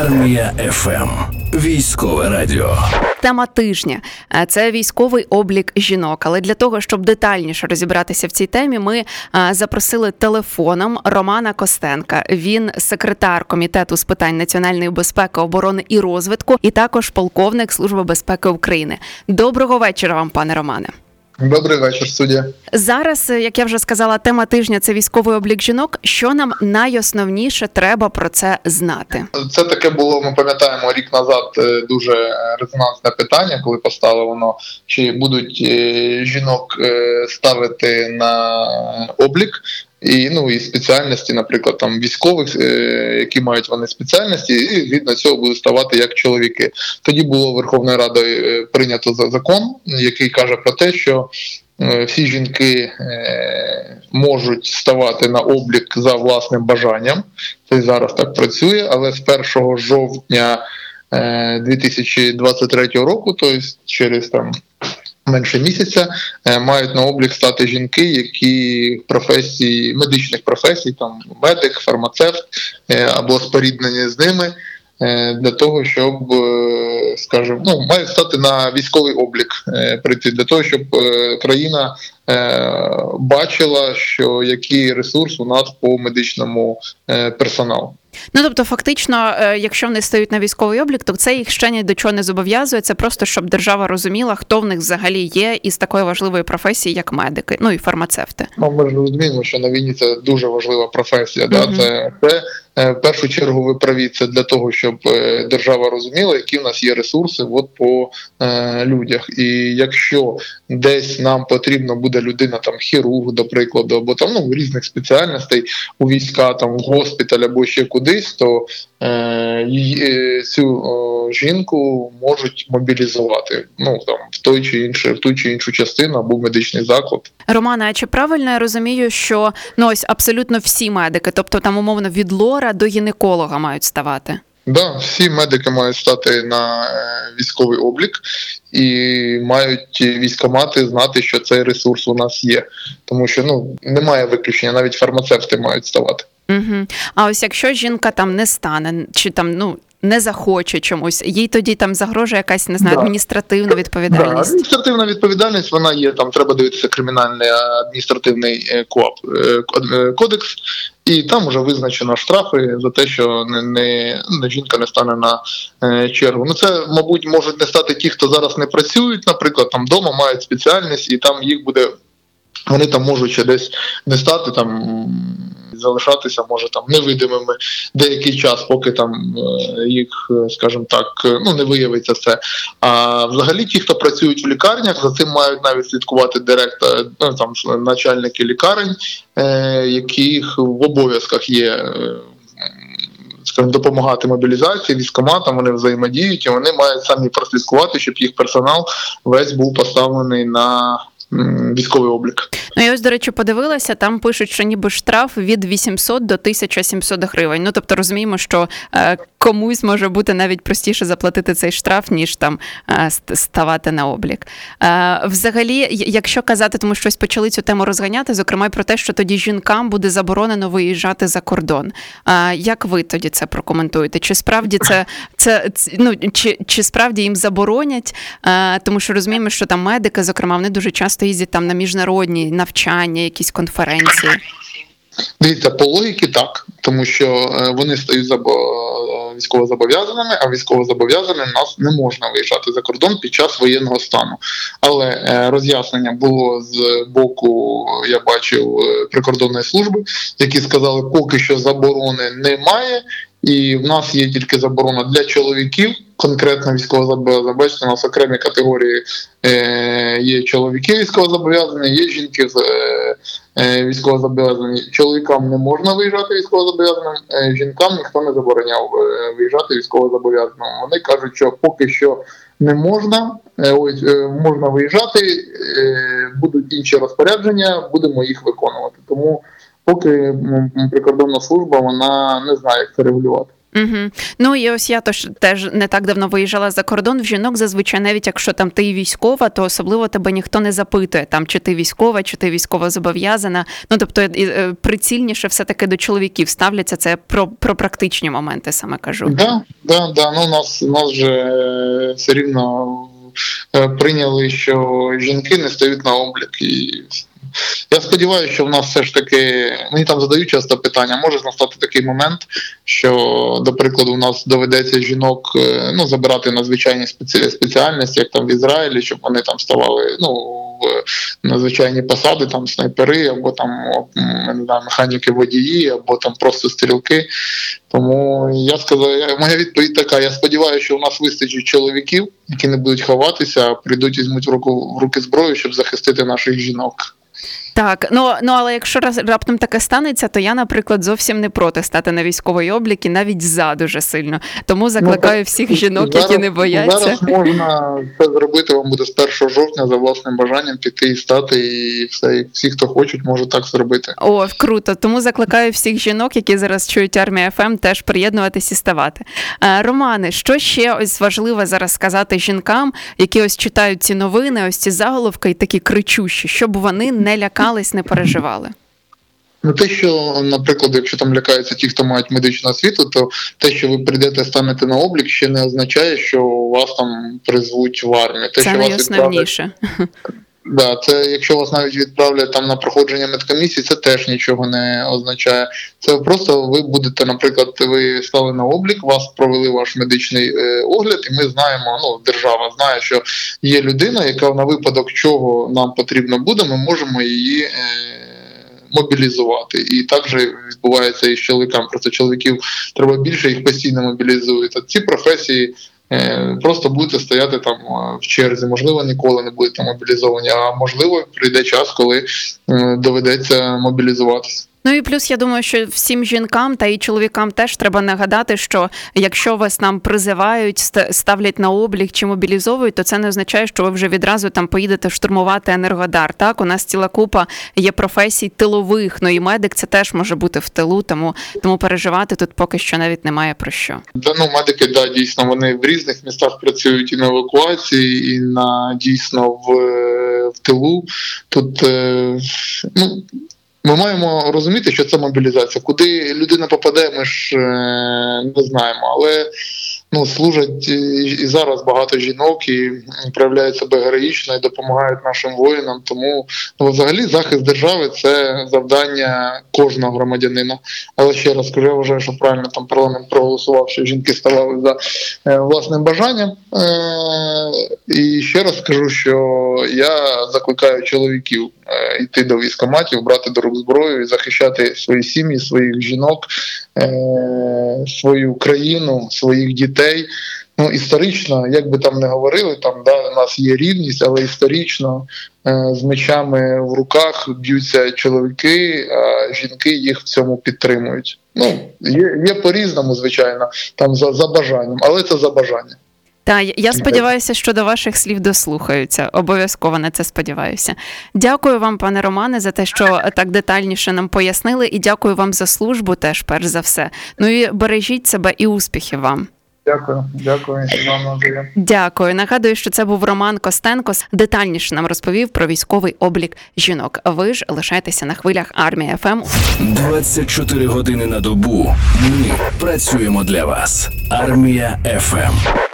Армія ФМ. Військове радіо. Тема тижня Е, це військовий облік жінок. Але для того, щоб детальніше розібратися в цій темі, ми е, запросили телефоном Романа Костенка. Він секретар комітету з питань національної безпеки, оборони і розвитку, і також полковник Служби безпеки України. Доброго вечора вам, пане Романе. Добрий вечір, суддя. Зараз, е, як я вже сказала, тема тижня це військовий облік жінок. Що нам найосновніше треба про це знати? Це таке було. Ми пам'ятаємо рік назад е, дуже резонансне питання, коли поставили воно, чи будуть е, жінок е, ставити на облік. І ну і спеціальності, наприклад, там військових, е, які мають вони спеціальності, і згідно цього будуть ставати як чоловіки. Тоді було Верховною Радою е, прийнято за закон, який каже про те, що е, всі жінки можуть ставати на облік за власним бажанням. Це зараз так працює, але з 1 жовтня е, 2023 року, тобто через там менше місяця, е, мають на облік стати жінки, які в професії медичних професій, там медик, фармацевт е, або споріднені з ними. е, Для того щоб, скажімо, ну мають стати на військовий облік прийти для того, щоб країна бачила, що який ресурс у нас по медичному персоналу. Ну тобто, фактично, е, якщо вони стають на військовий облік, то це їх ще ні до чого не зобов'язує. Це просто щоб держава розуміла, хто в них взагалі є із такої важливої професії, як медики, ну і фармацевти. Ну, ми ж розуміємо, що на війні це дуже важлива професія. Да? Мгм. Це, це е, в першу чергу ви праві це для того, щоб е, держава розуміла, які в нас є ресурси от по е, людях. І якщо десь нам потрібно буде людина, там хірург, до прикладу, або там ну різних спеціальностей у війська, там в госпіталь або ще кудись, то е, е, цю о, жінку можуть мобілізувати ну там в той чи інший, в ту чи іншу частину або в медичний заклад. Романа, а чи правильно я розумію, що ну ось абсолютно всі медики, тобто там умовно від лора до гінеколога мають ставати? Да, всі медики мають стати на е, військовий облік і мають військомати знати, що цей ресурс у нас є, тому що ну немає виключення, навіть фармацевти мають ставати. Угу. А ось якщо жінка там не стане, чи там ну не захоче чомусь, їй тоді там загрожує якась не знаю Да. адміністративна Да, відповідальність. адміністративна відповідальність вона є. Там треба дивитися кримінальний адміністративний е, КОАП е, код- е, кодекс, і там вже визначено штрафи за те, що не, не, не жінка не стане на е, чергу. Ну це, мабуть, можуть не стати ті, хто зараз не працюють, наприклад, там вдома мають спеціальність, і там їх буде. Вони там можуть ще десь не стати там. Залишатися може там невидимими деякий час, поки там е, їх, е, скажімо так, е, ну не виявиться це. А взагалі, ті, хто працюють в лікарнях, за цим мають навіть слідкувати директор, ну там начальники лікарень, е, яких в обов'язках є. Скажімо, допомагати мобілізації, військоматам, вони взаємодіють, і вони мають самі прослідкувати, щоб їх персонал весь був поставлений на військовий облік. Ну і ось, до речі, подивилася, там пишуть, що ніби штраф від 800 до 1700 гривень. Ну тобто розуміємо, що е, комусь може бути навіть простіше заплатити цей штраф, ніж там е, ставати на облік. Е, взагалі, якщо казати, тому що почали цю тему розганяти, зокрема й про те, що тоді жінкам буде заборонено виїжджати за кордон. Як ви тоді це прокоментуєте? Чи справді це, це ну чи, чи справді їм заборонять? Тому що розуміємо, що там медики, зокрема, вони дуже часто їздять там на міжнародні навчання, якісь конференції. Дивіться, по логіки так, тому що е, вони стають забо- військовозобов'язаними, а військовозобов'язаним нас не можна виїжджати за кордон під час воєнного стану. Але е, роз'яснення було з боку, я бачив е, прикордонної служби, які сказали, поки що заборони немає. І в нас є тільки заборона для чоловіків, конкретно військовозобов'язаних. У нас окремі категорії е, є чоловіки військовозобов'язані, є жінки з е, е, військовозобов'язані. Чоловікам не можна виїжджати військовозобов'язаним, жінкам ніхто не забороняв виїжджати військовозобов'язаним. Вони кажуть, що поки що не можна, ось можна виїжджати, будуть інші розпорядження, будемо їх виконувати. Тому поки прикордонна служба вона не знає, як це регулювати. Угу. Ну і ось я тож теж не так давно виїжджала за кордон. В жінок зазвичай, навіть якщо там ти військова, то особливо тебе ніхто не запитує, там чи ти військова, чи ти військово зобов'язана. Ну тобто е, прицільніше все таки до чоловіків ставляться. Це про, про практичні моменти, саме кажу. Да, да, да. Ну, у нас, у нас же е, все рівно е, прийняли, що жінки не стають на облік. І я сподіваюся, що в нас все ж таки мені там задають часто питання. Може настати такий момент, що, до прикладу, у нас доведеться жінок е, ну, забирати на звичайні спеці- спеціальності, як там в Ізраїлі, щоб вони там ставали ну, в надзвичайні посади, там снайпери, або там не знаю, механіки водії, або там просто стрілки. Тому я сказав, моя відповідь така: я сподіваюся, що у нас вистачить чоловіків, які не будуть ховатися, а прийдуть візьмуть в руку в руки зброю, щоб захистити наших жінок. Так, ну ну але якщо раз раптом таке станеться, то я, наприклад, зовсім не проти стати на військовий облік і навіть за дуже сильно. Тому закликаю всіх жінок, які не бояться. Зараз можна це зробити. Вам буде з 1 жовтня за власним бажанням піти і стати, і все. І всі, хто хочуть, можуть так зробити. О, круто. Тому закликаю всіх жінок, які зараз чують армія ФМ, теж приєднуватись і ставати. Е, Романе, що ще ось важливе зараз сказати жінкам, які ось читають ці новини, ось ці заголовки і такі кричущі, щоб вони не лякались, не переживали. Ну, те, що, наприклад, якщо там лякаються ті, хто мають медичну освіту, то те, що ви прийдете станете на облік, ще не означає, що вас там призвуть в армію. Те, Це що вас відправлять найосновніше. Да, це якщо вас навіть відправлять там на проходження медкомісії, це теж нічого не означає. Це просто ви будете, наприклад, ви стали на облік, вас провели ваш медичний е, огляд, і ми знаємо, ну держава знає, що є людина, яка на випадок чого нам потрібно буде, ми можемо її. Е, Мобілізувати і так же відбувається і з чоловіками. Просто чоловіків треба більше, їх постійно мобілізують. А ці професії Просто будете стояти там е, в черзі, можливо, ніколи не будете мобілізовані, а можливо, прийде час, коли е, доведеться мобілізуватися. Ну і плюс я думаю, що всім жінкам та і чоловікам теж треба нагадати, що якщо вас там призивають, ст- ставлять на облік чи мобілізовують, то це не означає, що ви вже відразу там поїдете штурмувати енергодар. Так, у нас ціла купа є професій тилових. Ну і медик це теж може бути в тилу, тому тому переживати тут поки що навіть немає про що. Та ну медики, да, дійсно, вони в різних містах працюють і на евакуації, і на дійсно в, в тилу. Тут е, ну. Ми маємо розуміти, що це мобілізація. Куди людина попаде, ми ж е, не знаємо. Але ну, служать і зараз багато жінок і проявляють себе героїчно і допомагають нашим воїнам. Тому ну, взагалі захист держави це завдання кожного громадянина. Але ще раз кажу, я вважаю, що правильно там парламент проголосував, що жінки ставали за е, власним бажанням. Е, і ще раз скажу, що я закликаю чоловіків е, йти до військоматів, брати до рук зброю і захищати свої сім'ї, своїх жінок, е, свою країну, своїх дітей. Ну, історично, як би там не говорили, там да, у нас є рівність, але історично е, з мечами в руках б'ються чоловіки, а жінки їх в цьому підтримують. Ну, є, є по-різному, звичайно, там за, за бажанням, але це за бажання. Та я- сподіваюся, що до ваших слів дослухаються. Обов'язково на це сподіваюся. Дякую вам, пане Романе, за те, що так детальніше нам пояснили, і дякую вам за службу, теж перш за все. Ну і бережіть себе і успіхів вам. Дякую, дякую, вам. Дякую. Нагадую, що це був Роман Костенко. Детальніше нам розповів про військовий облік жінок. Ви ж лишайтеся на хвилях армії ФМ. 24 години на добу. Ми працюємо для вас. Армія ФМ.